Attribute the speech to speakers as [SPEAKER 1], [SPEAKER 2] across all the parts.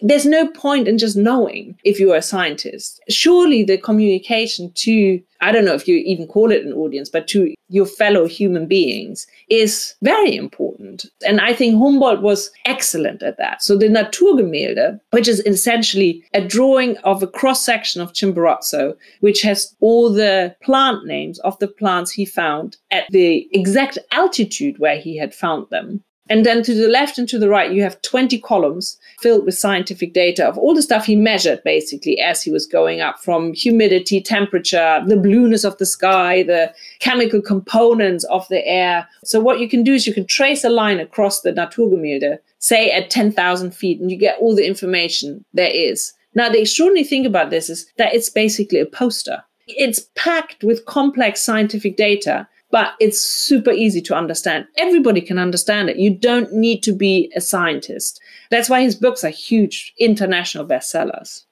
[SPEAKER 1] there's no point in just knowing if you're a scientist. Surely the communication to, I don't know if you even call it an audience, but to your fellow human beings is very important. And I think Humboldt was excellent at that. So the Naturgemälde, which is essentially a drawing of a cross section of Chimborazo, which has all the plant names of the plants he found at the exact altitude where he had found them. And then to the left and to the right, you have 20 columns filled with scientific data of all the stuff he measured basically as he was going up from humidity, temperature, the blueness of the sky, the chemical components of the air. So what you can do is you can trace a line across the Naturgemälde, say at 10,000 feet, and you get all the information there is. Now, the extraordinary thing about this is that it's basically a poster. It's packed with complex scientific data but it's super easy to understand. Everybody can understand it. You don't need to be a scientist. That's why his books are huge international bestsellers.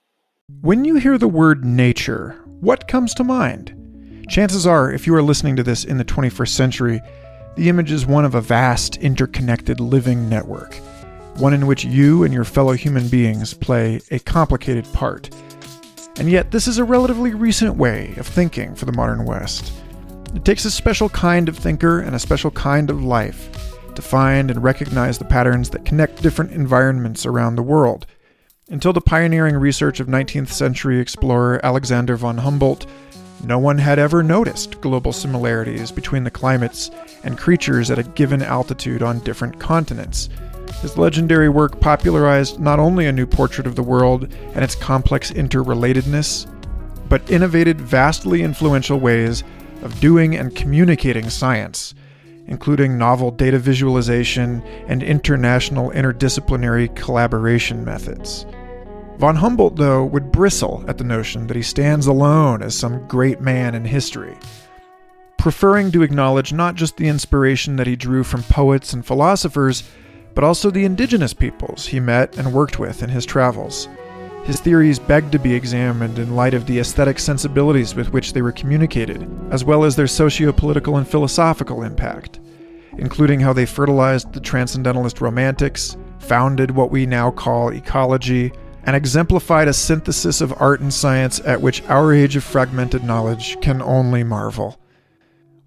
[SPEAKER 2] When you hear the word nature, what comes to mind? Chances are, if you are listening to this in the 21st century, the image is one of a vast, interconnected living network, one in which you and your fellow human beings play a complicated part. And yet, this is a relatively recent way of thinking for the modern West. It takes a special kind of thinker and a special kind of life to find and recognize the patterns that connect different environments around the world. Until the pioneering research of 19th century explorer Alexander von Humboldt, no one had ever noticed global similarities between the climates and creatures at a given altitude on different continents. His legendary work popularized not only a new portrait of the world and its complex interrelatedness, but innovated vastly influential ways of doing and communicating science, including novel data visualization and international interdisciplinary collaboration methods. Von Humboldt, though, would bristle at the notion that he stands alone as some great man in history, preferring to acknowledge not just the inspiration that he drew from poets and philosophers, but also the indigenous peoples he met and worked with in his travels. His theories begged to be examined in light of the aesthetic sensibilities with which they were communicated, as well as their socio political and philosophical impact, including how they fertilized the transcendentalist romantics, founded what we now call ecology, and exemplified a synthesis of art and science at which our age of fragmented knowledge can only marvel.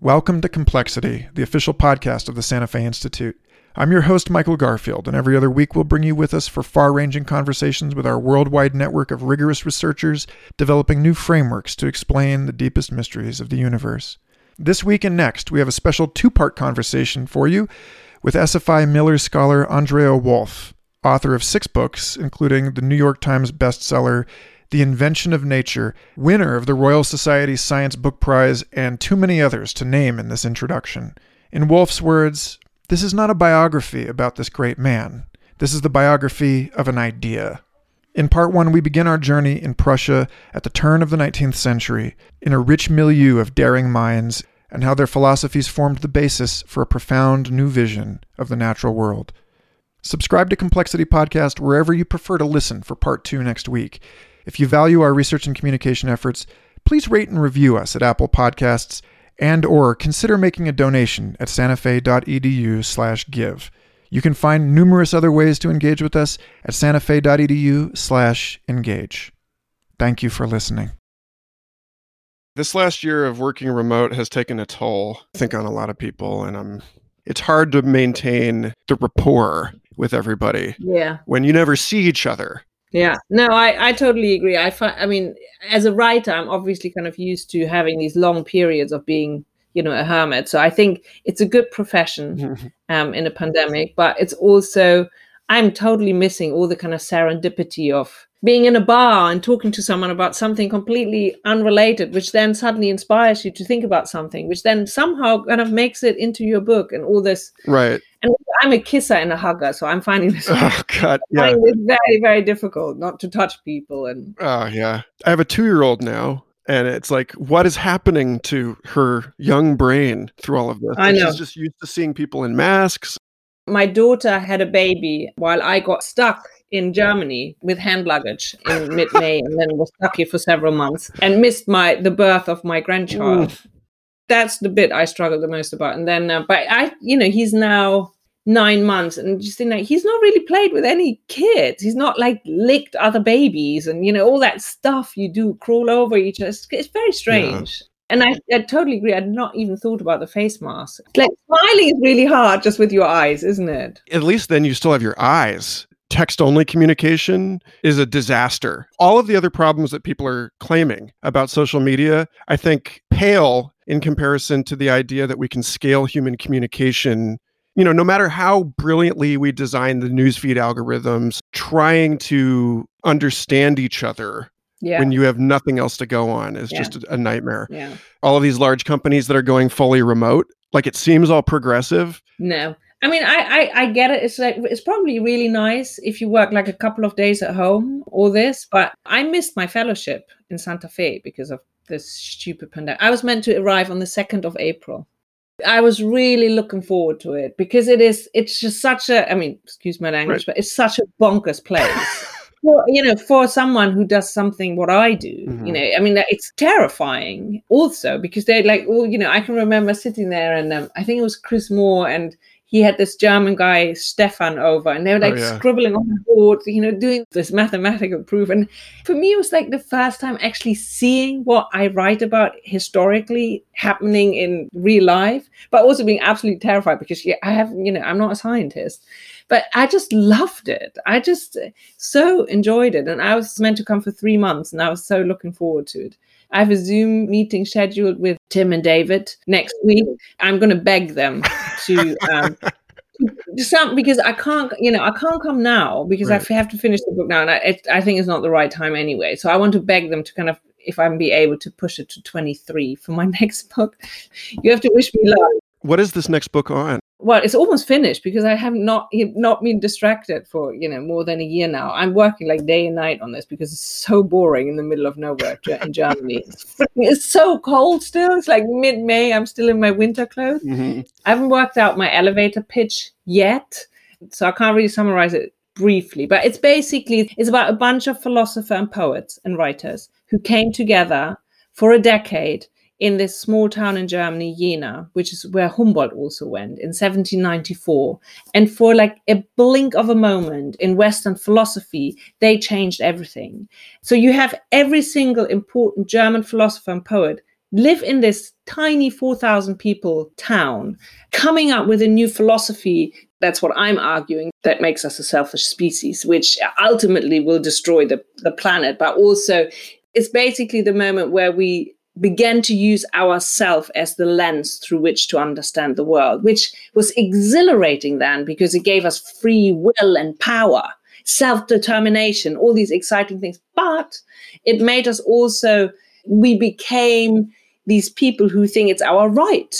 [SPEAKER 2] Welcome to Complexity, the official podcast of the Santa Fe Institute. I'm your host, Michael Garfield, and every other week we'll bring you with us for far ranging conversations with our worldwide network of rigorous researchers developing new frameworks to explain the deepest mysteries of the universe. This week and next, we have a special two part conversation for you with SFI Miller scholar Andrea Wulf, author of six books, including the New York Times bestseller The Invention of Nature, winner of the Royal Society Science Book Prize, and too many others to name in this introduction. In Wulf's words, this is not a biography about this great man. This is the biography of an idea. In part one, we begin our journey in Prussia at the turn of the 19th century, in a rich milieu of daring minds, and how their philosophies formed the basis for a profound new vision of the natural world. Subscribe to Complexity Podcast wherever you prefer to listen for part two next week. If you value our research and communication efforts, please rate and review us at Apple Podcasts and or consider making a donation at santafe.edu slash give. You can find numerous other ways to engage with us at santafe.edu slash engage. Thank you for listening. This last year of working remote has taken a toll, I think, on a lot of people, and I'm. It's hard to maintain the rapport with everybody.
[SPEAKER 1] Yeah.
[SPEAKER 2] When you never see each other.
[SPEAKER 1] Yeah, no, I, I totally agree. I find, I mean, as a writer, I'm obviously kind of used to having these long periods of being, you know, a hermit. So I think it's a good profession um, in a pandemic, but it's also, I'm totally missing all the kind of serendipity of being in a bar and talking to someone about something completely unrelated, which then suddenly inspires you to think about something, which then somehow kind of makes it into your book and all this.
[SPEAKER 2] Right.
[SPEAKER 1] And I'm a kisser and a hugger, so I'm finding this,
[SPEAKER 2] Oh God. Yeah.
[SPEAKER 1] this very, very difficult not to touch people. And
[SPEAKER 2] Oh yeah. I have a two-year-old now, and it's like, what is happening to her young brain through all of this?
[SPEAKER 1] I
[SPEAKER 2] And
[SPEAKER 1] know.
[SPEAKER 2] She's just used to seeing people in masks.
[SPEAKER 1] my daughter had a baby while I got stuck in Germany with hand luggage in mid-May, and then was stuck here for several months and missed my the birth of my grandchild. That's the bit I struggle the most about. And then, uh, but I, you know, he's now nine months and just think like he's not really played with any kids he's not like licked other babies and you know all that stuff you do crawl over each other it's, it's very strange yeah. And I, I, totally agree. I'd not even thought about the face mask. Like smiling is really hard just with your eyes, isn't it?
[SPEAKER 3] At least then you still have your eyes. Text only communication is a disaster. All of the other problems that people are claiming about social media, I think, pale in comparison to the idea that we can scale human communication you know, no matter how brilliantly we design the newsfeed algorithms, trying to understand each other yeah. when you have nothing else to go on is yeah. just a, nightmare.
[SPEAKER 1] Yeah.
[SPEAKER 3] All of these large companies that are going fully remote, like it seems all progressive.
[SPEAKER 1] No. I mean, I, I, I get it. It's like it's probably really nice if you work like a couple of days at home or this, but I missed my fellowship in Santa Fe because of this stupid pandemic. I was meant to arrive on the second of April. I was really looking forward to it because it is it's just such a I mean, excuse my language, right. but it's such a bonkers place. for, you know, for someone who does something what I do, mm-hmm. you know, I mean, it's terrifying also because they're like, well, you know, I can remember sitting there and um, I think it was Chris Moore and he had this German guy, Stefan, over, and they were oh, like oh, yeah. scribbling on the board, you know, doing this mathematical proof. And for me, it was like the first time actually seeing what I write about historically happening in real life, but also being absolutely terrified because yeah, I have, you know, I'm not a scientist. But I just loved it. I just uh, so enjoyed it. And I was meant to come for three months and I was so looking forward to it. I have a Zoom meeting scheduled with Tim and David next week. I'm going to beg them to. Um, some because I can't, you know, I can't come now because right. I have to finish the book now, and I, it, I think it's not the right time anyway. So I want to beg them to kind of, if I'm be able to push it to 23 for my next book. You have to wish me luck.
[SPEAKER 3] What is this next book on?
[SPEAKER 1] Well it's almost finished because i have not not been distracted for you know more than a year now. I'm working like day and night on this because it's so boring in the middle of nowhere in germany. It's, it's so cold still. It's like mid-may. I'm still in my winter clothes. Mm-hmm. i haven't worked out my elevator pitch yet so i can't really summarize it briefly but it's basically it's about a bunch of philosophers and poets and writers who came together for a decade in this small town in Germany, Jena, which is where Humboldt also went in 1794. And for like a blink of a moment in Western philosophy, they changed everything. So you have every single important German philosopher and poet live in this tiny 4,000 people town, coming up with a new philosophy. That's what I'm arguing that makes us a selfish species, which ultimately will destroy the, the planet, but also it's basically the moment where we began to use ourself as the lens through which to understand the world, which was exhilarating then because it gave us free will and power, self determination, all these exciting things. But it made us also, we became these people who think it's our right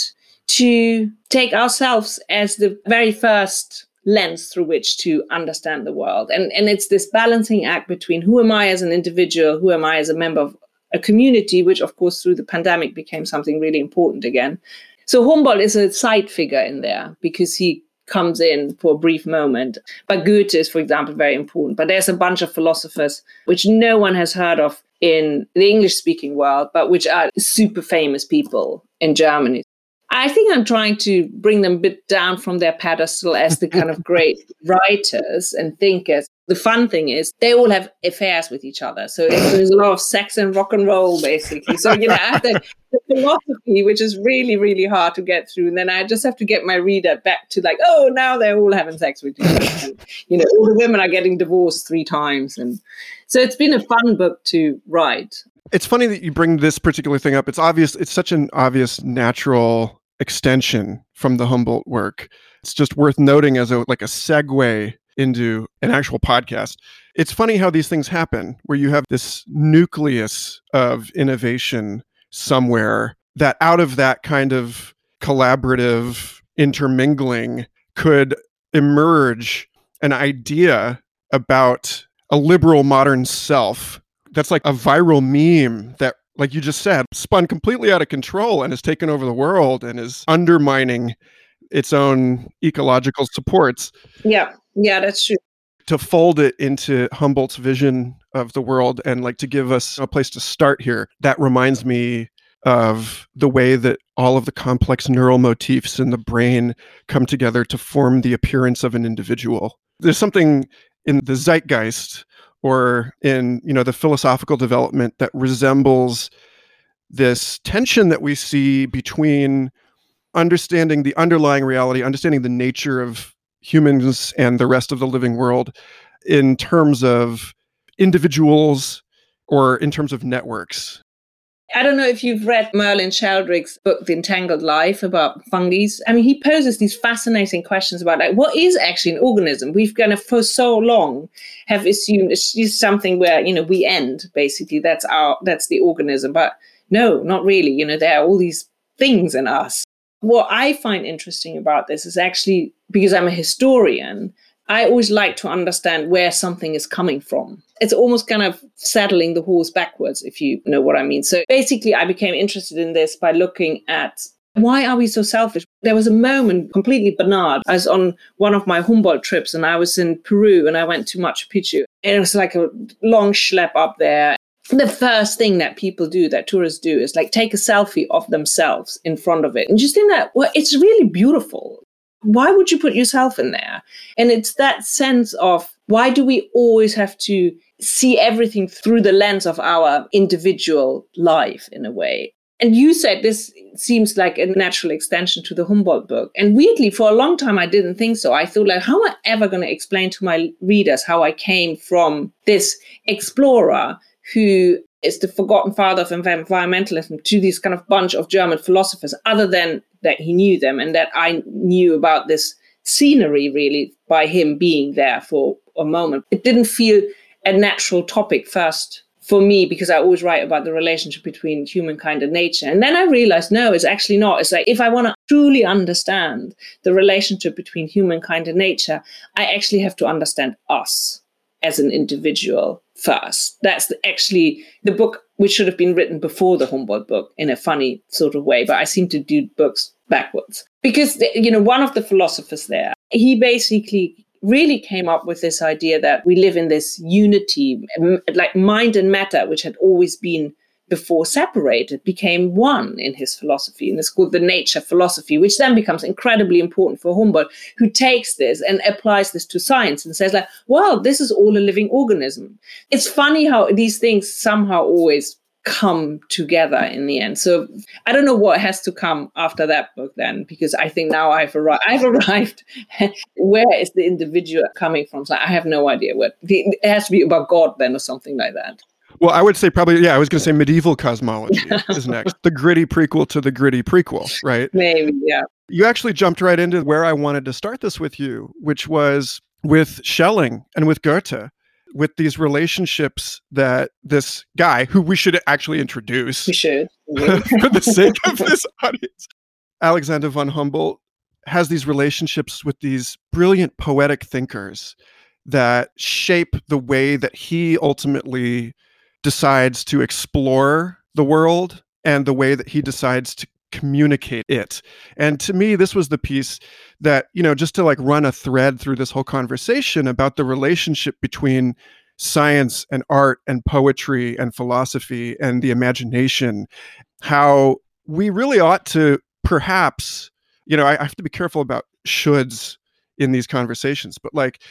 [SPEAKER 1] to take ourselves as the very first lens through which to understand the world. And, and it's this balancing act between who am I as an individual, who am I as a member of a community, which of course through the pandemic became something really important again. So Humboldt is a side figure in there because he comes in for a brief moment. But Goethe is, for example, very important. But there's a bunch of philosophers which no one has heard of in the English speaking world, but which are super famous people in Germany. I think I'm trying to bring them a bit down from their pedestal as the kind of great writers and thinkers. The fun thing is they all have affairs with each other. So there's a lot of sex and rock and roll, basically. So, you know, I have the, the philosophy, which is really, really hard to get through. And then I just have to get my reader back to like, oh, now they're all having sex with each other. And, you know, all the women are getting divorced three times. And so it's been a fun book to write.
[SPEAKER 3] It's funny that you bring this particular thing up. It's obvious, it's such an obvious natural extension from the Humboldt work. It's just worth noting as a like a segue into an actual podcast. It's funny how these things happen where you have this nucleus of innovation somewhere that out of that kind of collaborative intermingling could emerge an idea about a liberal modern self that's like a viral meme that like you just said, spun completely out of control and has taken over the world and is undermining its own ecological supports.
[SPEAKER 1] Yeah, yeah, that's true.
[SPEAKER 3] To fold it into Humboldt's vision of the world and like to give us a place to start here, that reminds me of the way that all of the complex neural motifs in the brain come together to form the appearance of an individual. There's something in the zeitgeist or in you know the philosophical development that resembles this tension that we see between understanding the underlying reality, understanding the nature of humans and the rest of the living world in terms of individuals or in terms of networks.
[SPEAKER 1] I don't know if you've read Merlin Sheldrake's book, The Entangled Life, about fungi. I mean, he poses these fascinating questions about like what is actually an organism. We've kind of for so long have assumed it's something where you know we end basically. That's our that's the organism, but no, not really. You know, there are all these things in us. What I find interesting about this is actually because I'm a historian, I always like to understand where something is coming from. It's almost kind of saddling the horse backwards, if you know what I mean. So basically, I became interested in this by looking at why are we so selfish? There was a moment completely banal. I was on one of my Humboldt trips and I was in Peru and I went to Machu Picchu. And it was like a long schlep up there. The first thing that people do, that tourists do, is like take a selfie of themselves in front of it. And just think that, well, it's really beautiful why would you put yourself in there? And it's that sense of why do we always have to see everything through the lens of our individual life in a way? And you said this seems like a natural extension to the Humboldt book. And weirdly, for a long time, I didn't think so. I thought, like, how am I ever going to explain to my readers how I came from this explorer who is the forgotten father of environmentalism to this kind of bunch of German philosophers, other than that he knew them and that I knew about this scenery really by him being there for a moment. It didn't feel a natural topic first for me because I always write about the relationship between humankind and nature. And then I realized, no, it's actually not. It's like if I want to truly understand the relationship between humankind and nature, I actually have to understand us as an individual first. That's actually the book which should have been written before the Humboldt book in a funny sort of way, but I seem to do books backwards because you know one of the philosophers there he basically really came up with this idea that we live in this unity like mind and matter which had always been before separated became one in his philosophy and it's called the nature philosophy which then becomes incredibly important for humboldt who takes this and applies this to science and says like well this is all a living organism it's funny how these things somehow always come together in the end. So I don't know what has to come after that book then, because I think now I've arrived. I've arrived. where is the individual coming from? So I have no idea what. It has to be about God then, or something like that.
[SPEAKER 3] Well, I would say probably yeah. I was going to say medieval cosmology is next, the gritty prequel to the gritty prequel, right?
[SPEAKER 1] Maybe yeah.
[SPEAKER 3] You actually jumped right into where I wanted to start this with you, which was with Schelling and with Goethe with these relationships that this guy, who we should actually introduce,
[SPEAKER 1] we should
[SPEAKER 3] for the sake of this audience, Alexander von Humboldt has these relationships with these brilliant poetic thinkers that shape the way that he ultimately decides to explore the world and the way that he decides to communicate it. And to me, this was the piece that, you know, just to like run a thread through this whole conversation about the relationship between science and art and poetry and philosophy and the imagination, how we really ought to perhaps, you know, I, I have to be careful about shoulds in these conversations, but like,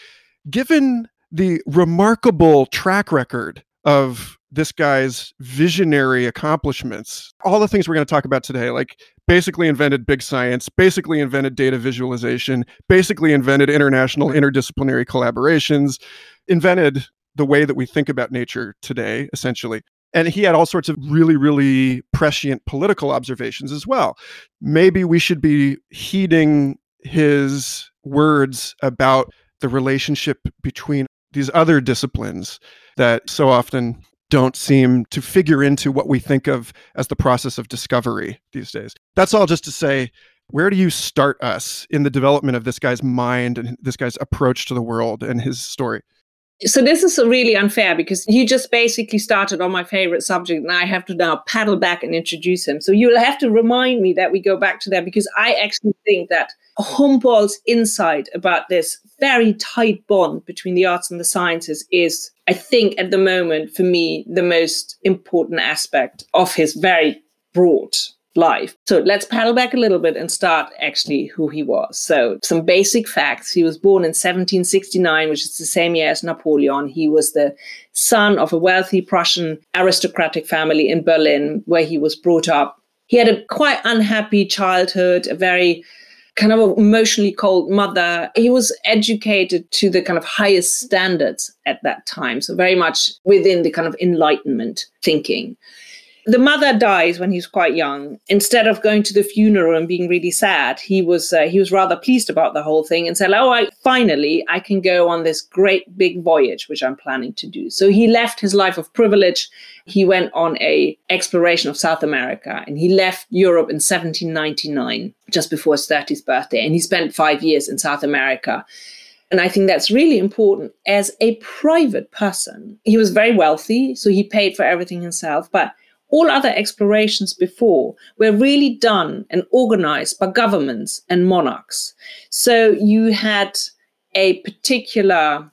[SPEAKER 3] given the remarkable track record of this guy's visionary accomplishments. All the things we're going to talk about today, like basically invented big science, basically invented data visualization, basically invented international interdisciplinary collaborations, invented the way that we think about nature today, essentially. And he had all sorts of really, really prescient political observations as well. Maybe we should be heeding his words about the relationship between these other disciplines that so often don't seem to figure into what we think of as the process of discovery these days. That's all just to say, where do you start us in the development of this guy's mind and this guy's approach to the world and his story?
[SPEAKER 1] So this is really unfair because you just basically started on my favorite subject and I have to now paddle back and introduce him. So you'll have to remind me that we go back to that because I actually think that Humboldt's insight about this very tight bond between the arts and the sciences is, I think, at the moment, for me, the most important aspect of his very broad life. So let's paddle back a little bit and start actually who he was. So some basic facts. He was born in 1769, which is the same year as Napoleon. He was the son of a wealthy Prussian aristocratic family in Berlin, where he was brought up. He had a quite unhappy childhood, a very kind of emotionally cold mother. He was educated to the kind of highest standards at that time. So very much within the kind of enlightenment thinking. The mother dies when he's quite young. Instead of going to the funeral and being really sad, he was uh, he was rather pleased about the whole thing and said, "Oh, I finally I can go on this great big voyage which I'm planning to do." So he left his life of privilege. He went on a exploration of South America and he left Europe in 1799, just before his 30th birthday, and he spent 5 years in South America. And I think that's really important as a private person. He was very wealthy, so he paid for everything himself, but all other explorations before were really done and organized by governments and monarchs. So you had a particular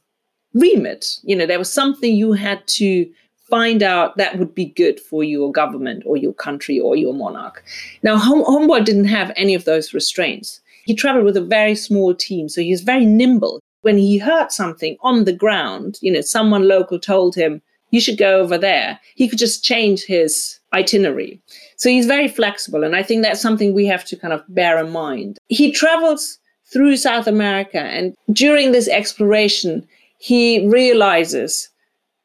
[SPEAKER 1] remit. You know, there was something you had to find out that would be good for your government or your country or your monarch. Now, Hum- Humboldt didn't have any of those restraints. He traveled with a very small team, so he was very nimble. When he heard something on the ground, you know, someone local told him, you should go over there. He could just change his itinerary. So he's very flexible. And I think that's something we have to kind of bear in mind. He travels through South America. And during this exploration, he realizes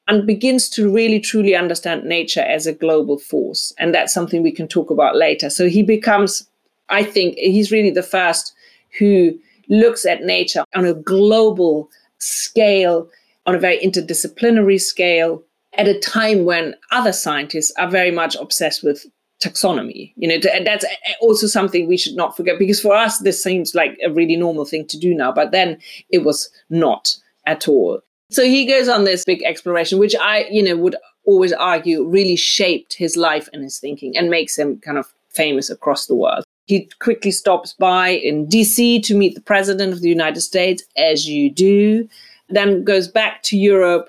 [SPEAKER 1] and begins to really truly understand nature as a global force. And that's something we can talk about later. So he becomes, I think, he's really the first who looks at nature on a global scale, on a very interdisciplinary scale, at a time when other scientists are very much obsessed with taxonomy. You know, that's also something we should not forget because for us, this seems like a really normal thing to do now, but then it was not at all. So he goes on this big exploration, which I, you know, would always argue really shaped his life and his thinking and makes him kind of famous across the world. He quickly stops by in DC to meet the president of the United States, as you do, then goes back to Europe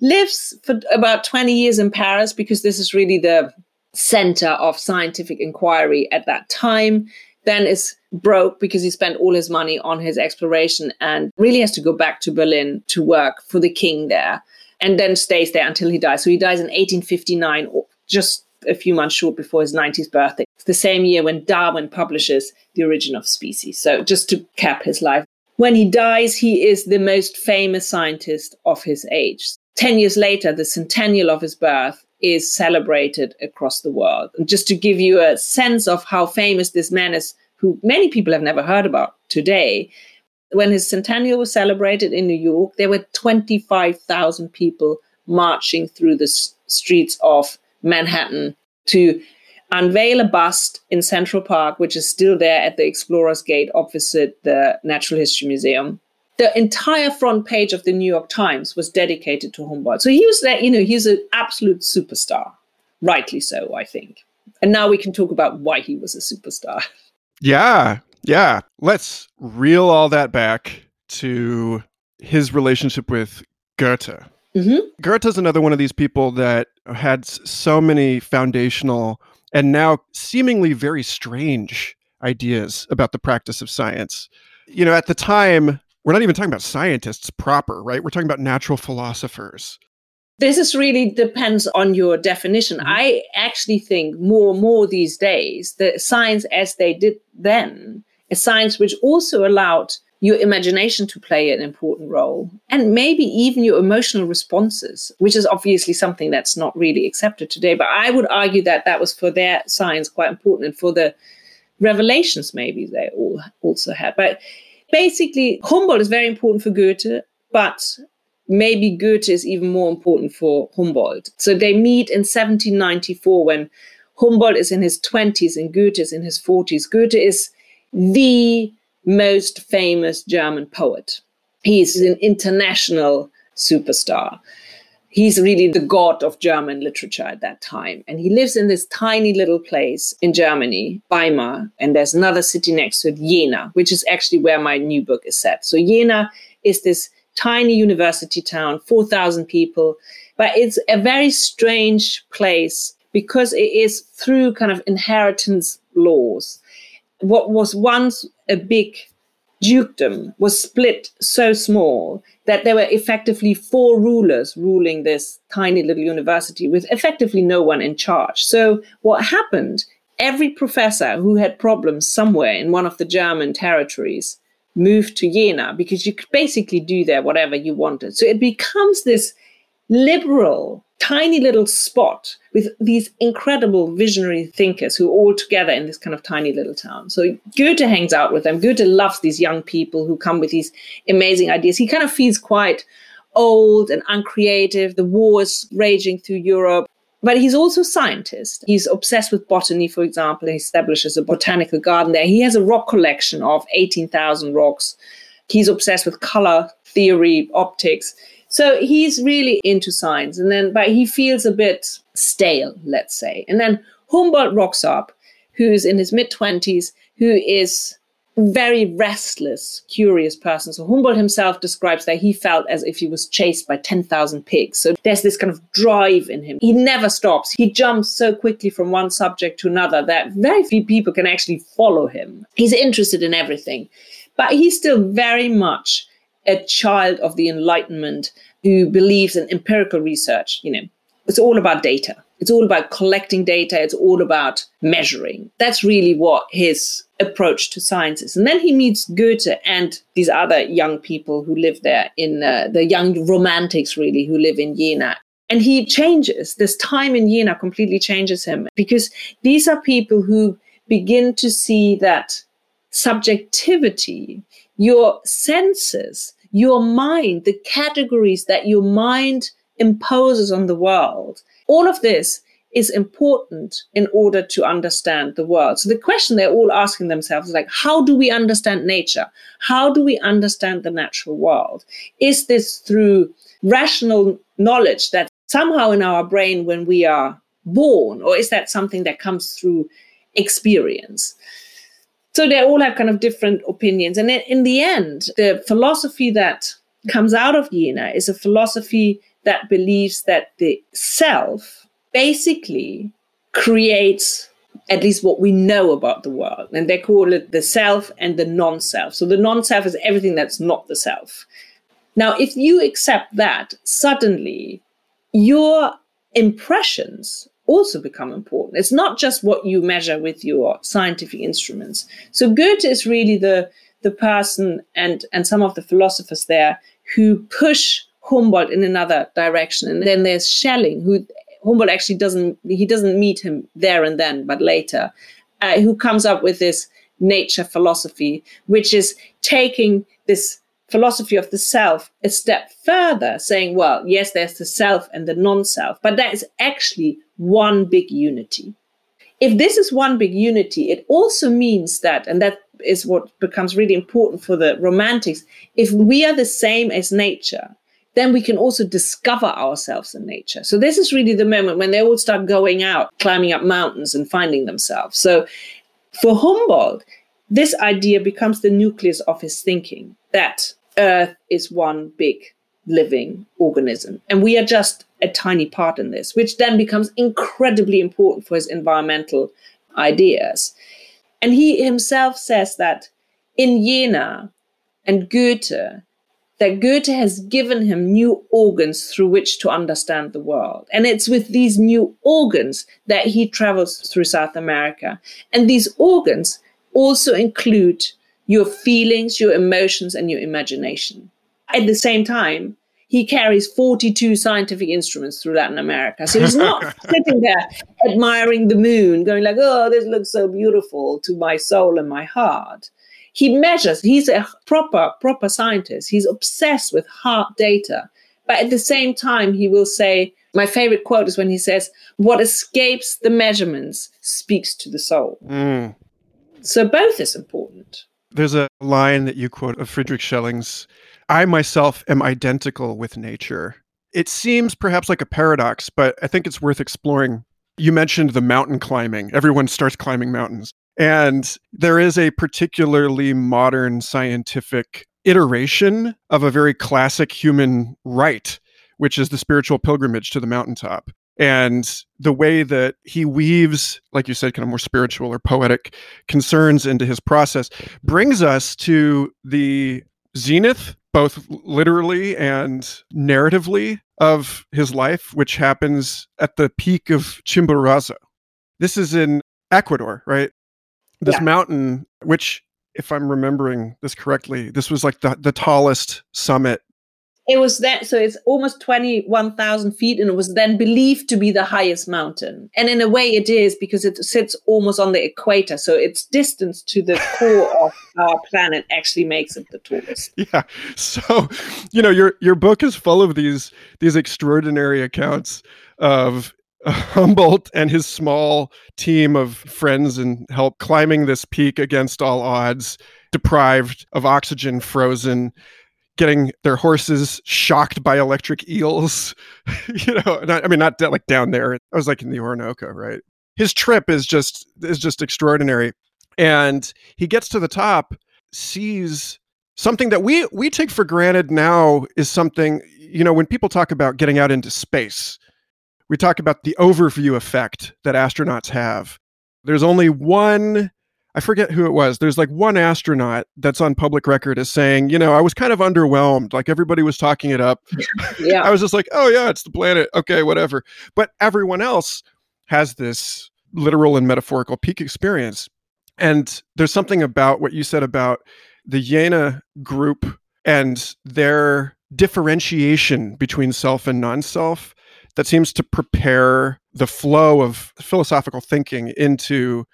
[SPEAKER 1] lives for about 20 years in Paris because this is really the center of scientific inquiry at that time. Then is broke because he spent all his money on his exploration and really has to go back to Berlin to work for the king there and then stays there until he dies. So he dies in 1859, just a few months short before his 90th birthday. It's the same year when Darwin publishes The Origin of Species. So just to cap his life. When he dies, he is the most famous scientist of his age. 10 years later, the centennial of his birth is celebrated across the world. And just to give you a sense of how famous this man is, who many people have never heard about today, when his centennial was celebrated in New York, there were 25,000 people marching through the s- streets of Manhattan to unveil a bust in Central Park, which is still there at the Explorers Gate opposite the Natural History Museum the entire front page of the New York Times was dedicated to Humboldt. So he was there, you know, he's an absolute superstar, rightly so, I think. And now we can talk about why he was a superstar.
[SPEAKER 2] Yeah, yeah. Let's reel all that back to his relationship with Goethe. Mm-hmm. Goethe's another one of these people that had so many foundational and now seemingly very strange ideas about the practice of science. You know, at the time, we're not even talking about scientists proper, right? We're talking about natural philosophers.
[SPEAKER 1] This is really depends on your definition. Mm-hmm. I actually think more and more these days that science as they did then is science which also allowed your imagination to play an important role and maybe even your emotional responses which is obviously something that's not really accepted today but i would argue that that was for their science quite important and for the revelations maybe they all also had but basically, Humboldt is very important for Goethe, but maybe Goethe is even more important for Humboldt. So they meet in 1794 when Humboldt is in his 20s and Goethe is in his 40s. Goethe is the most famous German poet. He's an international superstar he's really the god of German literature at that time. And he lives in this tiny little place in Germany, Weimar. And there's another city next to it, Jena, which is actually where my new book is set. So Jena is this tiny university town, 4,000 people, but it's a very strange place because it is through kind of inheritance laws. What was once a big dukedom was split so small that there were effectively four rulers ruling this tiny little university with effectively no one in charge. So, what happened? Every professor who had problems somewhere in one of the German territories moved to Jena because you could basically do there whatever you wanted. So, it becomes this liberal tiny little spot with these incredible visionary thinkers who are all together in this kind of tiny little town. So Goethe hangs out with them. Goethe loves these young people who come with these amazing ideas. He kind of feels quite old and uncreative. The war is raging through Europe. But he's also a scientist. He's obsessed with botany, for example. He establishes a botanical garden there. He has a rock collection of 18,000 rocks. He's obsessed with color theory, optics. So he's really into science. And then, but he feels a bit stale, let's say. And then Humboldt rocks up, who's in his mid 20s, who is very restless, curious person. So Humboldt himself describes that he felt as if he was chased by 10,000 pigs. So there's this kind of drive in him. He never stops. He jumps so quickly from one subject to another that very few people can actually follow him. He's interested in everything, but he's still very much a child of the Enlightenment who believes in empirical research. You know, it's all about data. It's all about collecting data. It's all about measuring. That's really what his approach to science is. And then he meets Goethe and these other young people who live there in uh, the young romantics, really, who live in Jena. And he changes. This time in Jena completely changes him because these are people who begin to see that subjectivity, your senses, your mind, the categories that your mind imposes on the world, all of this is important in order to understand the world. So the question they're all asking themselves is like, how do we understand nature? How do we understand the natural world? Is this through rational knowledge that somehow in our brain when we are born, or is that something that comes through experience? So they all have kind of different opinions. And in the end, the philosophy that comes out of Jena is a philosophy that believes that the self basically creates at least what we know about the world. And they call it the self and the non self. So the non self is everything that's not the self. Now, if you accept that, suddenly your impressions also become important. It's not just what you measure with your scientific instruments. So Goethe is really the the person and and some of the philosophers there who push Humboldt in another direction. And then there's Schelling, who Humboldt actually doesn't he doesn't meet him there and then, but later, uh, who comes up with this nature philosophy, which is taking this philosophy of the self a step further, saying, well, yes, there's the self and the non self, but that is actually one big unity. If this is one big unity, it also means that, and that is what becomes really important for the romantics, if we are the same as nature, then we can also discover ourselves in nature. So this is really the moment when they all start going out, climbing up mountains and finding themselves. So for Humboldt, this idea becomes the nucleus of his thinking that Earth is one big living organism. And we are just a tiny part in this, which then becomes incredibly important for his environmental ideas. And he himself says that in Jena and Goethe, that Goethe has given him new organs through which to understand the world. And it's with these new organs that he travels through South America. And these organs also include your feelings, your emotions, and your imagination. At the same time, he carries 42 scientific instruments through Latin America. So he's not sitting there admiring the moon, going like, oh, this looks so beautiful to my soul and my heart. He measures, he's a proper, proper scientist. He's obsessed with hard data. But at the same time, he will say, my favorite quote is when he says, What escapes the measurements speaks to the soul. Mm. So both is important.
[SPEAKER 2] There's a line that you quote of Friedrich Schelling's I myself am identical with nature. It seems perhaps like a paradox, but I think it's worth exploring. You mentioned the mountain climbing. Everyone starts climbing mountains. And there is a particularly modern scientific iteration of a very classic human rite, which is the spiritual pilgrimage to the mountaintop. and the way that he weaves like you said kind of more spiritual or poetic concerns into his process brings us to the zenith both literally and narratively of his life which happens at the peak of chimborazo this is in ecuador right this
[SPEAKER 1] Yeah.
[SPEAKER 2] mountain which if i'm remembering this correctly this was like the, the tallest summit
[SPEAKER 1] It was that, so it's almost 21,000 feet, and it was then believed to be the highest mountain. And in a way, it is because it sits almost on the equator. So its distance to the core of our planet actually makes it the tallest.
[SPEAKER 2] yeah so you know your your book is full of these these extraordinary accounts of humboldt and his small team of friends and help climbing this peak against all odds deprived of oxygen frozen getting their horses shocked by electric eels you know not, i mean not like down there. I was like in the orinoco right? His trip is just is just extraordinary. And he gets to the top sees something that we we take for granted now is something you know when people talk about getting out into space we talk about the overview effect that astronauts have. There's only one i forget who it was. There's like one astronaut that's on public record as saying you know i was kind of underwhelmed like everybody was talking it up. I was just like oh yeah it's the planet. Okay whatever. But everyone else has this literal and metaphorical peak experience. And there's something about what you said about the Jena group and their differentiation between self and non self that seems to prepare the flow of philosophical thinking into,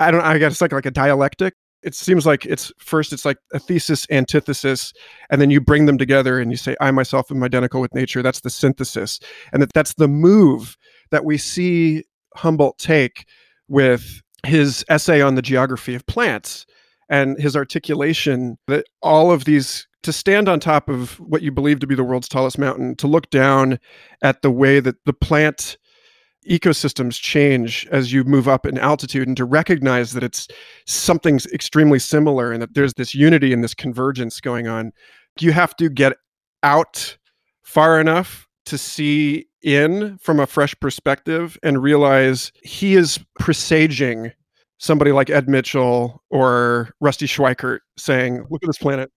[SPEAKER 2] I don't I guess it's like, like a dialectic. It seems like it's first, it's like a thesis, antithesis, and then you bring them together and you say, I myself am identical with nature. That's the synthesis. And that that's the move that we see Humboldt take with his essay on the geography of plants and his articulation that all of these to stand on top of what you believe to be the world's tallest mountain to look down at the way that the plant ecosystems change as you move up in altitude and to recognize that it's something's extremely similar and that there's this unity and this convergence going on you have to get out far enough to see in from a fresh perspective and realize he is presaging somebody like Ed Mitchell or Rusty Schweickart saying, Look at this planet.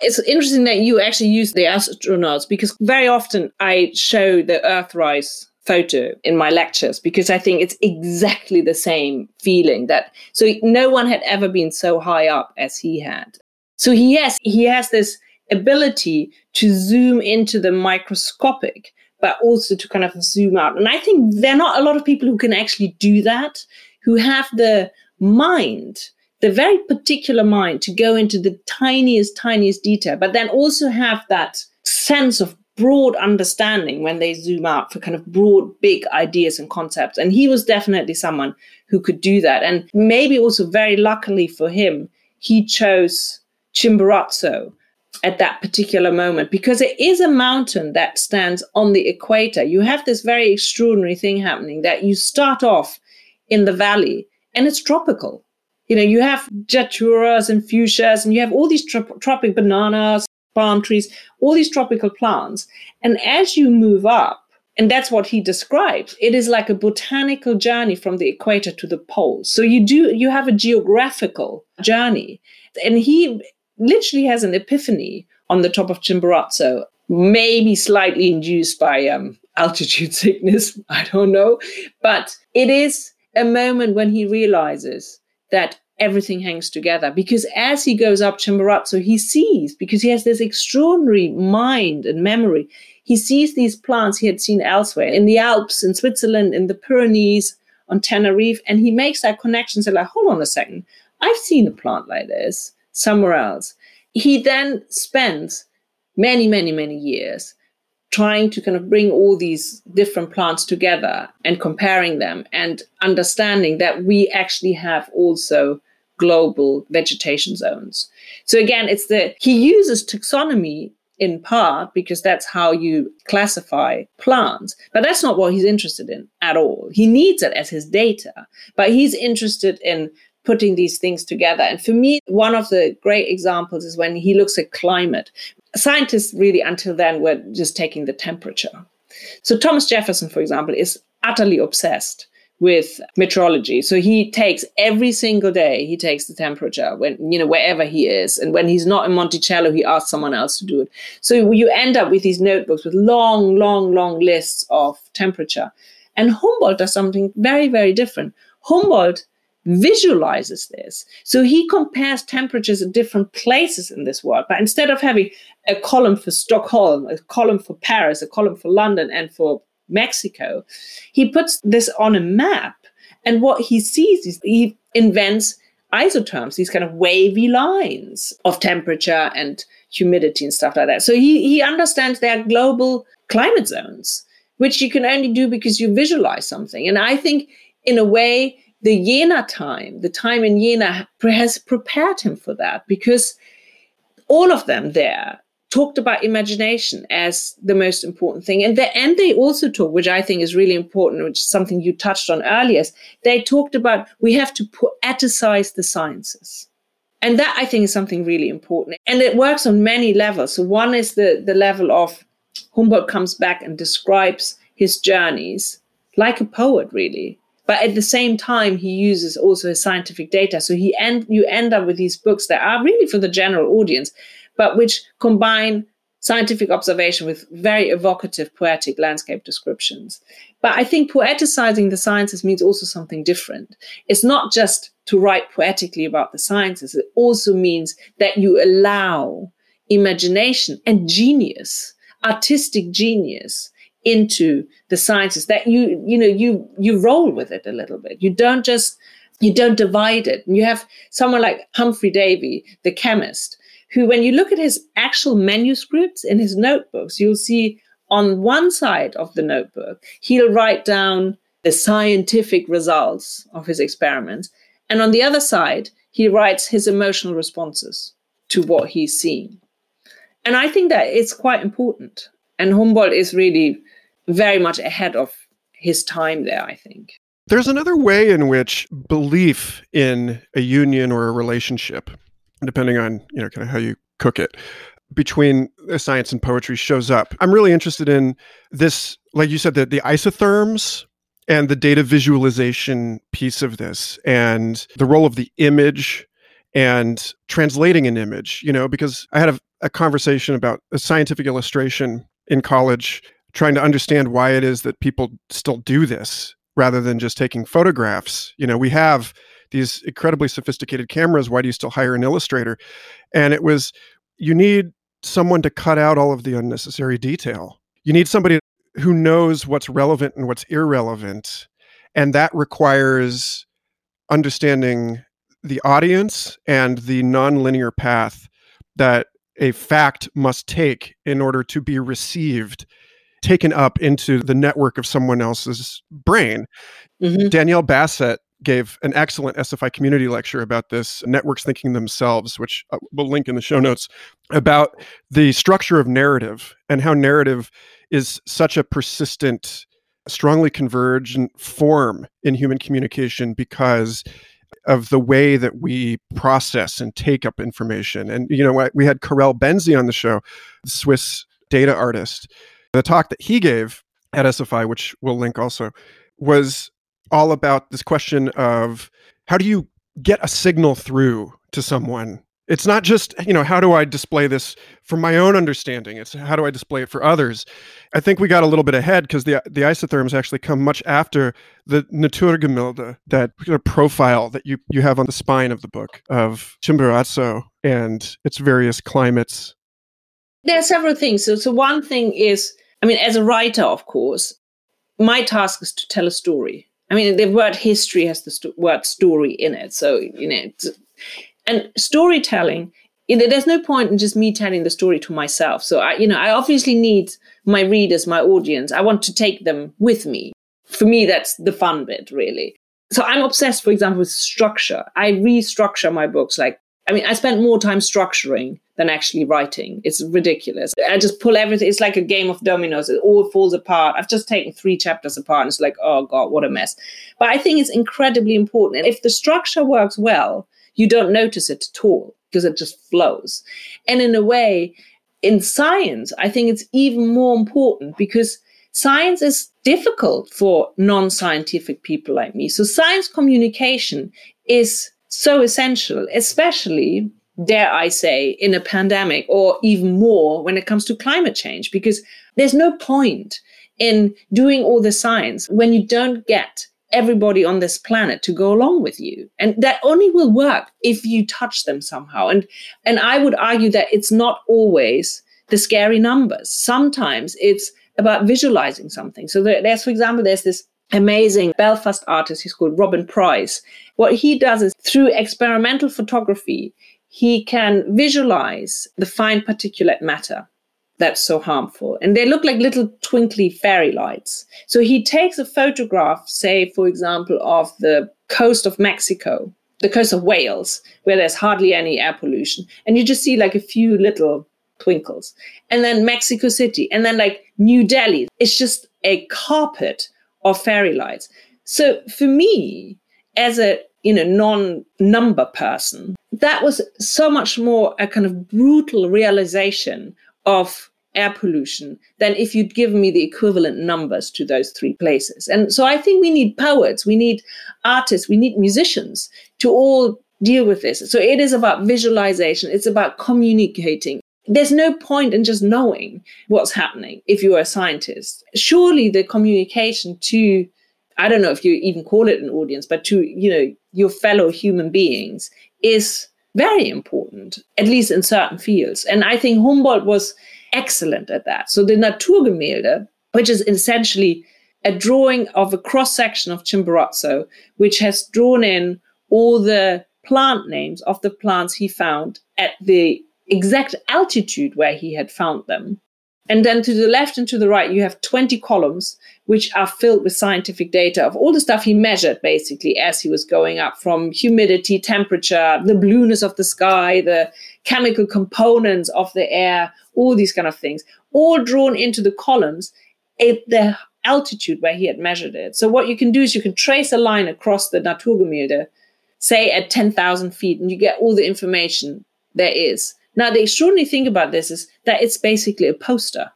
[SPEAKER 1] It's interesting that you actually use the astronauts because very often I show the Earthrise photo in my lectures because I think it's exactly the same feeling that so no one had ever been so high up as he had. So he has he has this ability to zoom into the microscopic but also to kind of zoom out. And I think there are not a lot of people who can actually do that, who have the mind, the very particular mind to go into the tiniest, tiniest detail, but then also have that sense of broad understanding when they zoom out for kind of broad, big ideas and concepts. And he was definitely someone who could do that. And maybe also very luckily for him, he chose Chimborazo at that particular moment because it is a mountain that stands on the equator. You have this very extraordinary thing happening that you start off in the valley and it's tropical. You know, you have daturas and fuchsias and you have all these trop- tropic bananas, palm trees, all these tropical plants. And as you move up, and that's what he describes, it is like a botanical journey from the equator to the poles. So you do, you have a geographical journey. And he literally has an epiphany on the top of Chimborazo, maybe slightly induced by um, altitude sickness. I don't know. But it is a moment when he realizes that everything hangs together because as he goes up Chimborazo, he sees, because he has this extraordinary mind and memory, he sees these plants he had seen elsewhere in the Alps, in Switzerland, in the Pyrenees, on Tenerife, and he makes that connection. So, like, hold on a second, I've seen a plant like this somewhere else. He then spends many, many, many years trying to kind of bring all these different plants together and comparing them and understanding that we actually have also global vegetation zones. So again, it's the he uses taxonomy in part because that's how you classify plants, but that's not what he's interested in at all. He needs it as his data, but he's interested in putting these things together. And for me, one of the great examples is when he looks at climate. Scientists really until then were just taking the temperature. So Thomas Jefferson, for example, is utterly obsessed with meteorology. So he takes every single day, he takes the temperature when, you know, wherever he is. And when he's not in Monticello, he asks someone else to do it. So you end up with these notebooks with long, long, long lists of temperature. And Humboldt does something very, very different. Humboldt visualizes this. So he compares temperatures at different places in this world. But instead of having a column for Stockholm, a column for Paris, a column for London, and for Mexico, he puts this on a map. And what he sees is he invents isotherms, these kind of wavy lines of temperature and humidity and stuff like that. So he, he understands there are global climate zones, which you can only do because you visualize something. And I think, in a way, the Jena time, the time in Jena, has prepared him for that because all of them there talked about imagination as the most important thing. And, the, and they also talk, which I think is really important, which is something you touched on earlier, they talked about we have to poeticize the sciences. And that I think is something really important. And it works on many levels. So one is the, the level of Humboldt comes back and describes his journeys like a poet, really. But at the same time, he uses also his scientific data. So he end, you end up with these books that are really for the general audience, but which combine scientific observation with very evocative poetic landscape descriptions. But I think poeticizing the sciences means also something different. It's not just to write poetically about the sciences, it also means that you allow imagination and genius, artistic genius, into the sciences that you you know you you roll with it a little bit you don't just you don't divide it And you have someone like humphrey davy the chemist who when you look at his actual manuscripts in his notebooks you'll see on one side of the notebook he'll write down the scientific results of his experiments. And on the other side he writes his emotional responses to what he's seen. And i think that it's quite important. And humboldt is really very much ahead of his time there, I think.
[SPEAKER 2] There's another way in which belief in a union or a relationship, depending on, you know, kind of how you cook it, between uh, science and poetry shows up. I'm really interested in this, like you said, the, the isotherms and the data visualization piece of this and the role of the image and translating an image, you know, because I had a, a conversation about a scientific illustration in college trying to understand why it is that people still do this rather than just taking photographs. You know, we have these incredibly sophisticated cameras. Why do you still hire an illustrator? And it was, you need someone to cut out all of the unnecessary detail. You need somebody who knows what's relevant and what's irrelevant. And that requires understanding the audience and the nonlinear path that a fact must take in order to be received taken up into the network of someone else's brain. Mm-hmm. Danielle Bassett gave an excellent SFI community lecture about this, Networks Thinking Themselves, which uh, we'll link in the show notes, about the structure of narrative and how narrative is such a persistent, strongly convergent form in human communication because of the way that we process and take up information. And, you know, we had Kirell Benzi on the show, the Swiss data artist, the talk that he gave at SFI, which we'll link also, was all about this question of how do you get a signal through to someone? It's not just you know how do i display this from my own understanding? It's how do i display it for others? I think we got a little bit ahead because the the isotherms actually come much after the naturgemälde that profile that you you have on the spine of the book of chimborazo and its various climates.
[SPEAKER 1] There are several things. So, so one thing is I mean, as a writer, of course, my task is to tell a story. I mean, the word history has the word story in it. So, you know, and storytelling, you know, there's no point in just me telling the story to myself. So, I, you know, I obviously need my readers, my audience. I want to take them with me. For me, that's the fun bit, really. So I'm obsessed, for example, with structure. I restructure my books like I mean, I spent more time structuring than actually writing. It's ridiculous. I just pull everything. It's like a game of dominoes. It all falls apart. I've just taken three chapters apart and it's like, oh God, what a mess. But I think it's incredibly important. And if the structure works well, you don't notice it at all because it just flows. And in a way, in science, I think it's even more important because science is difficult for non scientific people like me. So, science communication is so essential, especially, dare I say, in a pandemic or even more when it comes to climate change, because there's no point in doing all the science when you don't get everybody on this planet to go along with you. And that only will work if you touch them somehow. And and i would argue that it's not always the scary numbers. Sometimes it's about visualizing something. So there's for example there's this amazing belfast artist he's called robin price what he does is through experimental photography he can visualize the fine particulate matter that's so harmful. And they look like little twinkly fairy lights. So he takes a photograph, say, for example, of the coast of Mexico, the coast of Wales, where there's hardly any air pollution. And you just see like a few little twinkles. And then Mexico City, and then like New Delhi. It's just a carpet of fairy lights. So for me, as a you know non-number person, that was so much more a kind of brutal realization of air pollution than if you'd given me the equivalent numbers to those three places. And so I think we need poets, we need artists, we need musicians to all deal with this. So it is about visualization, it's about communicating. There's no point in just knowing what's happening if you're a scientist. Surely the communication to I don't know if you even call it an audience, but to, you know, your fellow human beings is very important, at least in certain fields. And I think Humboldt was excellent at that. So the Naturgemälde, which is essentially a drawing of a cross section of Chimborazo, which has drawn in all the plant names of the plants he found at the exact altitude where he had found them. And then to the left and to the right, you have 20 columns, which are filled with scientific data of all the stuff he measured basically as he was going up from humidity, temperature, the blueness of the sky, the chemical components of the air, all these kind of things, all drawn into the columns at the altitude where he had measured it. So what you can do is you can trace a line across the Naturgemälde, say at 10,000 feet, and you get all the information there is. Now, the extraordinary thing about this is that it's basically a poster.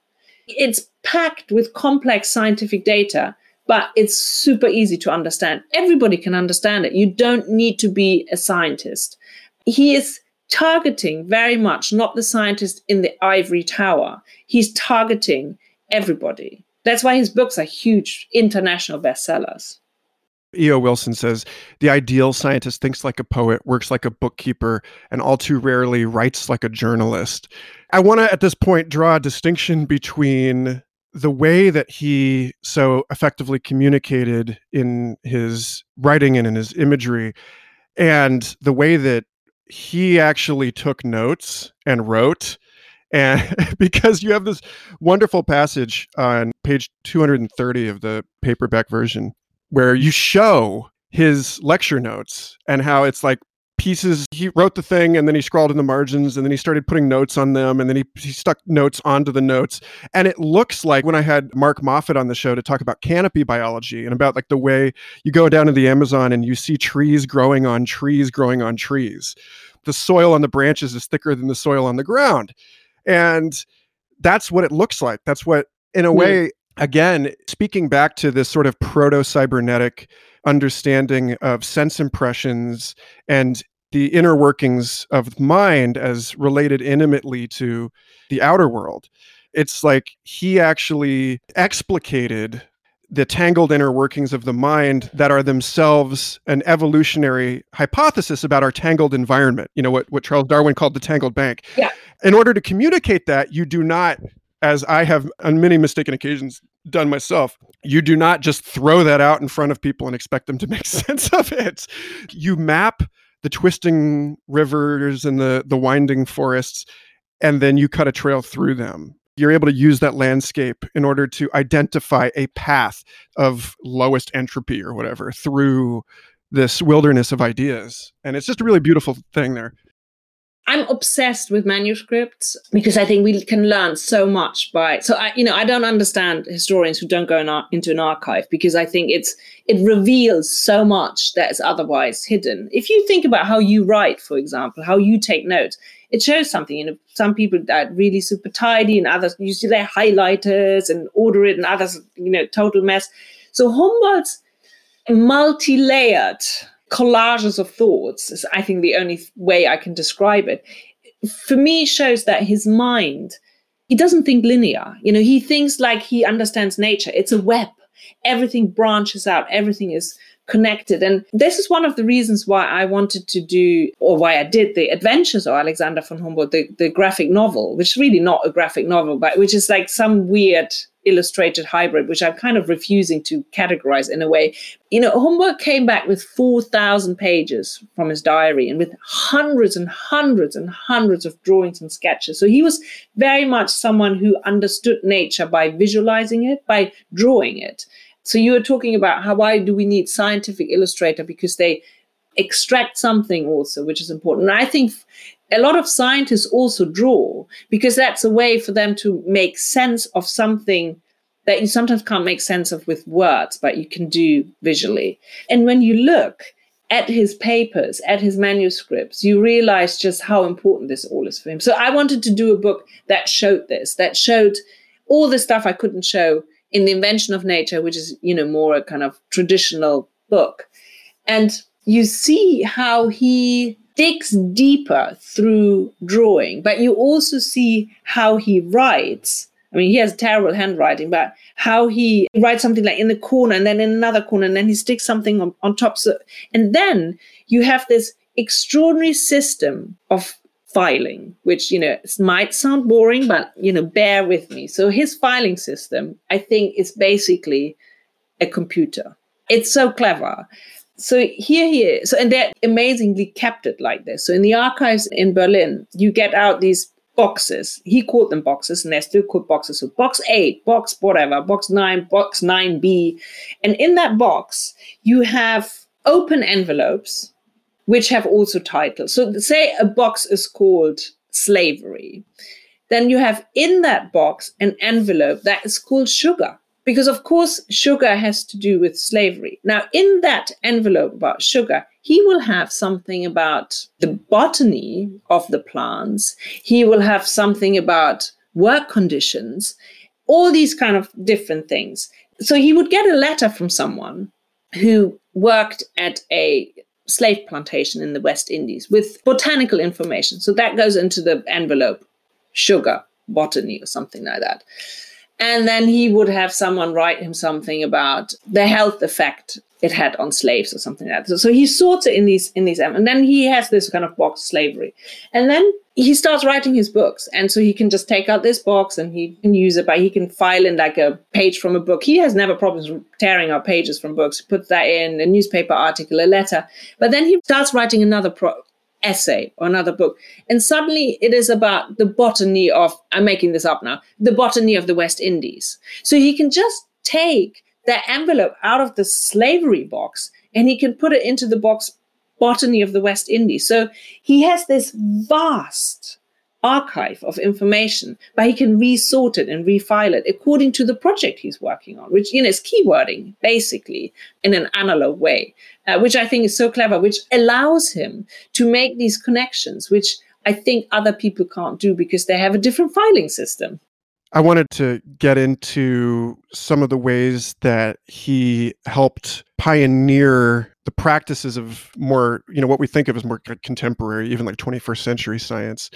[SPEAKER 1] It's packed with complex scientific data, but it's super easy to understand. Everybody can understand it. You don't need to be a scientist. He is targeting very much not the scientist in the ivory tower. He's targeting everybody. That's why his books are huge international bestsellers.
[SPEAKER 2] E.O. Wilson says the ideal scientist thinks like a poet, works like a bookkeeper, and all too rarely writes like a journalist. I want to, at this point, draw a distinction between the way that he so effectively communicated in his writing and in his imagery and the way that he actually took notes and wrote and because you have this wonderful passage on page 230 of the paperback version where you show his lecture notes and how it's like pieces he wrote the thing and then he scrawled in the margins and then he started putting notes on them and then he, he stuck notes onto the notes. And it looks like when i had mark moffett on the show to talk about canopy biology and about like the way you go down to the amazon and you see trees growing on trees growing on trees. The soil on the branches is thicker than the soil on the ground. And that's what it looks like. That's what in a hmm. way again, speaking back to this sort of proto cybernetic understanding of sense impressions and the inner workings of mind as related intimately to the outer world. It's like he actually explicated the tangled inner workings of the mind that are themselves an evolutionary hypothesis about our tangled environment. You know, what, what Charles Darwin called the tangled bank.
[SPEAKER 1] Yeah.
[SPEAKER 2] In order to communicate that, you do not as I have on many mistaken occasions done myself, you do not just throw that out in front of people and expect them to make sense of it. You map the twisting rivers and the the winding forests and then you cut a trail through them. You're able to use that landscape in order to identify a path of lowest entropy or whatever through this wilderness of ideas. And it's just a really beautiful thing there.
[SPEAKER 1] I'm obsessed with manuscripts because I think we can learn so much by. So I, you know, I don't understand historians who don't go in ar- into an archive because I think it's it reveals so much that is otherwise hidden. If you think about how you write, for example, how you take notes, it shows something. You know, some people are really super tidy, and others use their highlighters and order it, and others, you know, total mess. So Humboldt's multi-layered collages of thoughts is, I think, the only way I can describe it. For me, shows that his mind he doesn't think linear. You know, he thinks like he understands nature. It's a web. Everything branches out. Everything is connected. And this is one of the reasons why I wanted to do, or why I did the Adventures of Alexander von Humboldt, the, the graphic novel, which is really not a graphic novel, but which is like some weird illustrated hybrid, which I'm kind of refusing to categorize in a way. You know, Humboldt came back with 4,000 pages from his diary and with hundreds and hundreds and hundreds of drawings and sketches. So he was very much someone who understood nature by visualizing it, by drawing it. So you were talking about how why do we need scientific illustrator because they extract something also, which is important. And I think a lot of scientists also draw because that's a way for them to make sense of something that you sometimes can't make sense of with words, but you can do visually. And when you look at his papers, at his manuscripts, you realize just how important this all is for him. So I wanted to do a book that showed this, that showed all the stuff I couldn't show in the invention of nature, which is, you know, more a kind of traditional book. And you see how he digs deeper through drawing, but you also see how he writes. I mean, he has terrible handwriting, but how he writes something like in the corner and then in another corner, and then he sticks something on, on top. So, and then you have this extraordinary system of filing, which, you know, might sound boring, but, you know, bear with me. So his filing system, I think, is basically a computer. It's so clever. So here he is. So, and they amazingly kept it like this. So in the archives in Berlin, you get out these boxes. He called them boxes, and they're still called boxes. So box eight, box whatever, box nine, box 9B. And in that box, you have open envelopes which have also titles. So, say a box is called slavery, then you have in that box an envelope that is called sugar. Because, of course, sugar has to do with slavery. Now, in that envelope about sugar, he will have something about the botany of the plants. He will have something about work conditions, all these kind of different things. So he would get a letter from someone who worked at a slave plantation in the West Indies with botanical information. So that goes into the envelope, sugar, botany, or something like that. And then he would have someone write him something about the health effect it had on slaves or something like that. So, so he sorts it in these in these and then he has this kind of box slavery. And then he starts writing his books. And so he can just take out this box and he can use it by he can file in like a page from a book. He has never problems tearing out pages from books. He puts that in a newspaper article, a letter. But then he starts writing another pro- essay or another book. And suddenly it is about the botany of, I'm making this up now, the botany of the West Indies. So he can just take that envelope out of the slavery box and he can put it into the box botany of the West Indies. So he has this vast archive of information, but he can resort it and refile it according to the project he's working on, which you know is keywording basically in an analog way, uh, which I think is so clever, which allows him to make these connections, which I think other people can't do because they have a different filing system.
[SPEAKER 4] I wanted to get into some of the ways that he helped pioneer the practices of more, you know, what we think of as more contemporary, even like 21st century science.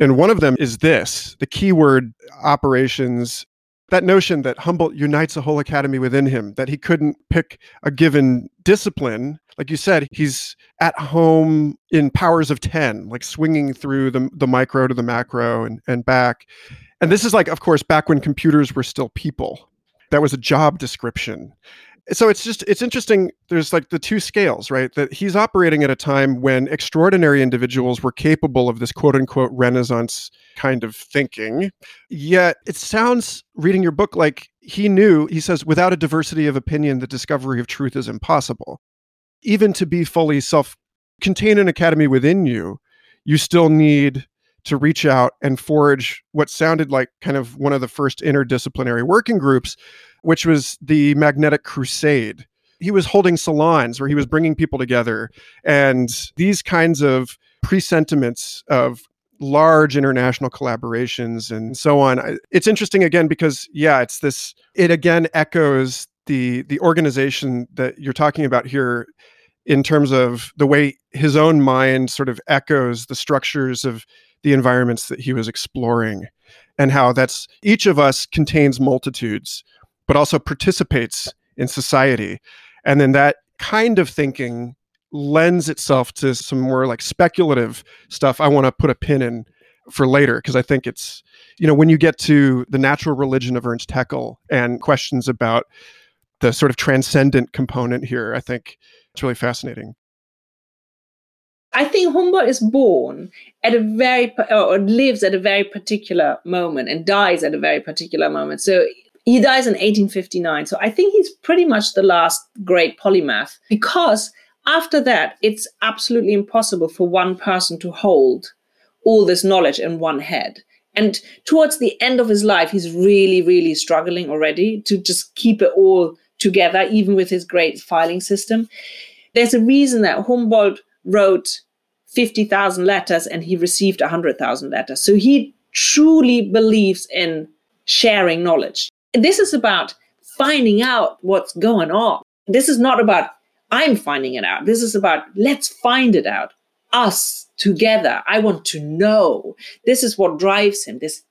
[SPEAKER 4] And one of them is this the keyword operations. That notion that Humboldt unites a whole academy within him, that he couldn't pick a given discipline. Like you said, he's at home in powers of 10, like swinging through the, the micro to the macro and, and back and this is like, of course, back when computers were still people. That was a job description. So it's just it's interesting. There's like the two scales, right? That he's operating at a time when extraordinary individuals were capable of this quote unquote renaissance kind of thinking. Yet it sounds reading your book like he knew, he says, without a diversity of opinion, the discovery of truth is impossible. Even to be fully self contain an academy within you, you still need to reach out and forge what sounded like kind of one of the first interdisciplinary working groups, which was the Magnetic Crusade. He was holding salons where he was bringing people together, and these kinds of presentiments of large international collaborations and so on. It's interesting again because yeah, it's this it again echoes the the organization that you're talking about here in terms of the way his own mind sort of echoes the structures of the environments that he was exploring and how that's each of us contains multitudes but also participates in society and then that kind of thinking lends itself to some more like speculative stuff I want to put a pin in for later because I think it's you know when you get to the natural religion of Ernst Haeckel and questions about the sort of transcendent component here I think it's really fascinating.
[SPEAKER 1] I think Humboldt is born at a very or lives at a very particular moment and dies at a very particular moment. So he dies in 1859. So I think he's pretty much the last great polymath because after that, it's absolutely impossible for one person to hold all this knowledge in one head. And towards the end of his life, he's really, really struggling already to just keep it all together, even with his great filing system. There's a reason that Humboldt wrote 50,000 letters and he received 100,000 letters. So he truly believes in sharing knowledge. This is about finding out what's going on. This is not about I'm finding it out. This is about let's find it out. Us together. I want to know. This is what drives him, this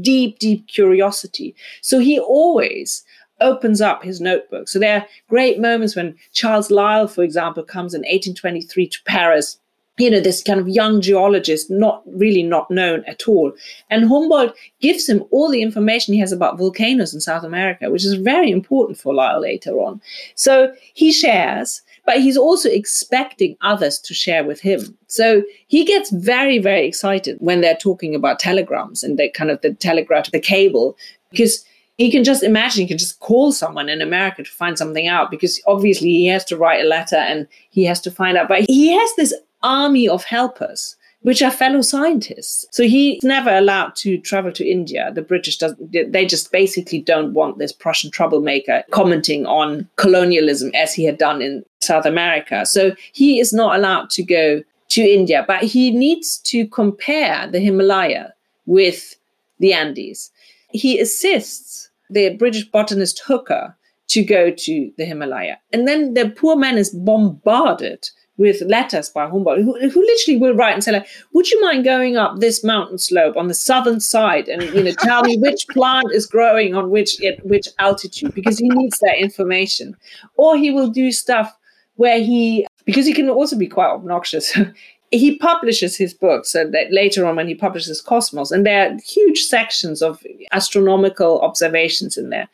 [SPEAKER 1] deep, deep curiosity. So he always opens up his notebook. So there are great moments when Charles Lyell, for example, comes in 1823 to Paris you know, this kind of young geologist, not really not known at all. And Humboldt gives him all the information he has about volcanoes in South America, which is very important for Lyell later on. So he shares, but he's also expecting others to share with him. So he gets very, very excited when they're talking about telegrams and the kind of the telegraph, the cable, because he can just imagine he can just call someone in America to find something out because obviously he has to write a letter and he has to find out. But he has this army of helpers which are fellow scientists. So he's never allowed to travel to India. The British doesn't, they just basically don't want this Prussian troublemaker commenting on colonialism as he had done in South America. So he is not allowed to go to India, but he needs to compare the Himalaya with the Andes. He assists the British botanist Hooker to go to the Himalaya. And then the poor man is bombarded with letters by Humboldt, who, who literally will write and say, like, would you mind going up this mountain slope on the southern side and you know tell me which plant is growing on which at which altitude because he needs that information. Or he will do stuff where he because he can also be quite obnoxious. he publishes his books that later on when he publishes Cosmos, and there are huge sections of astronomical observations in there.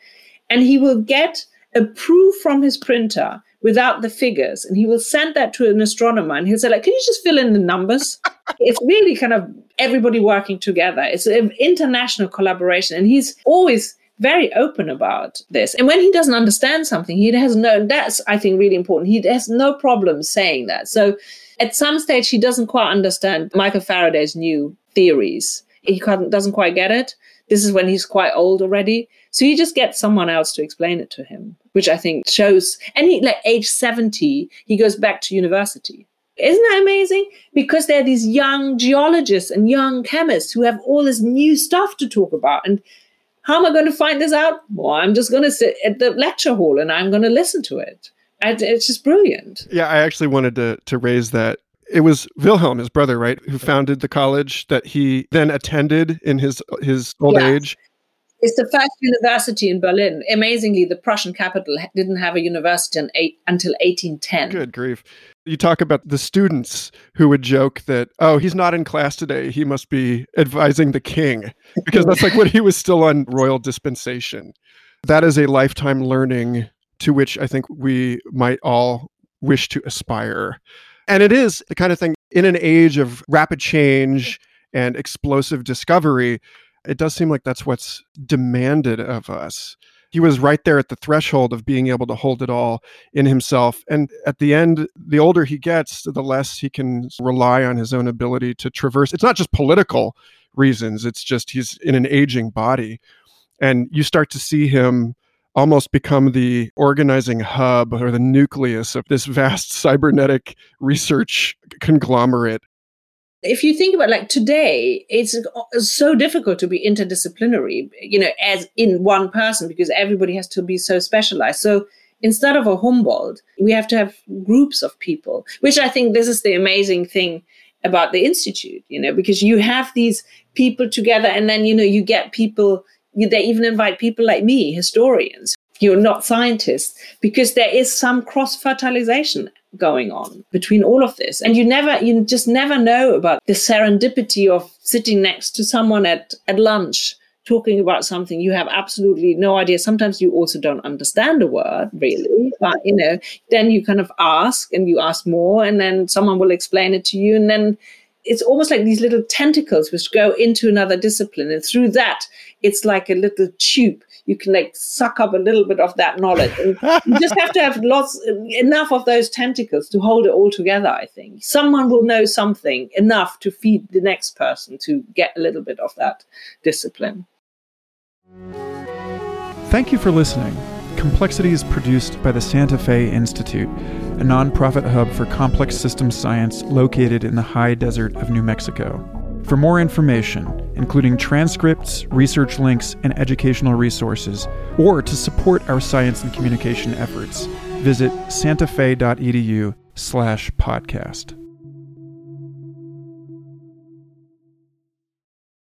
[SPEAKER 1] And he will get a proof from his printer without the figures and he will send that to an astronomer and he'll say like can you just fill in the numbers? It's really kind of everybody working together. It's an international collaboration and he's always very open about this. And when he doesn't understand something he has no that's i think really important. He has no problem saying that. So at some stage he doesn't quite understand michael faraday's new theories he doesn't quite get it this is when he's quite old already so he just gets someone else to explain it to him, which I think shows. And he, like age 70, he goes back to university. Isn't that amazing? Because there are these young geologists and young chemists who have all this new stuff to talk about. And how am I going to find this out? Well, I'm just going to sit at the lecture hall and I'm going to listen to it. It's just brilliant.
[SPEAKER 4] Yeah, I actually wanted to to raise that it was Wilhelm, his brother, right, who founded the college that he then attended in his his old yeah. age.
[SPEAKER 1] It's the first university in Berlin. Amazingly, the Prussian capital didn't have a university eight, until 1810.
[SPEAKER 4] Good grief. You talk about the students who would joke that, oh, he's not in class today. He must be advising the king, because that's like when he was still on royal dispensation. That is a lifetime learning to which I think we might all wish to aspire. And it is the kind of thing in an age of rapid change and explosive discovery it does seem like that's what's demanded of us. He was right there at the threshold of being able to hold it all in himself. And at the end, the older he gets, the less he can rely on his own ability to traverse. It's not just political reasons, it's just he's in an aging body. And you start to see him almost become the organizing hub or the nucleus of this vast cybernetic research conglomerate.
[SPEAKER 1] If you think about like today it's uh, so difficult to be interdisciplinary you know as in one person because everybody has to be so specialized. So instead of a humboldt we have to have groups of people which i think this is the amazing thing about the institute you know because you have these people together and then you know you get people they even invite people like me historians. You're not scientists because there is some cross fertilization going on between all of this. And you never you just never know about the serendipity of sitting next to someone at at lunch talking about something you have absolutely no idea. Sometimes you also don't understand a word really but you know then you kind of ask and you ask more and then someone will explain it to you and then it's almost like these little tentacles which go into another discipline and through that it's like a little tube you can like suck up a little bit of that knowledge. And you just have to have lots enough of those tentacles to hold it all together. I think someone will know something enough to feed the next person to get a little bit of that discipline.
[SPEAKER 2] Thank you for listening. Complexity is produced by the Santa Fe Institute, a nonprofit hub for complex systems science located in the high desert of New Mexico. For more information, including transcripts, research links, and educational resources, or to support our science and communication efforts, visit santafe.edu slash podcast.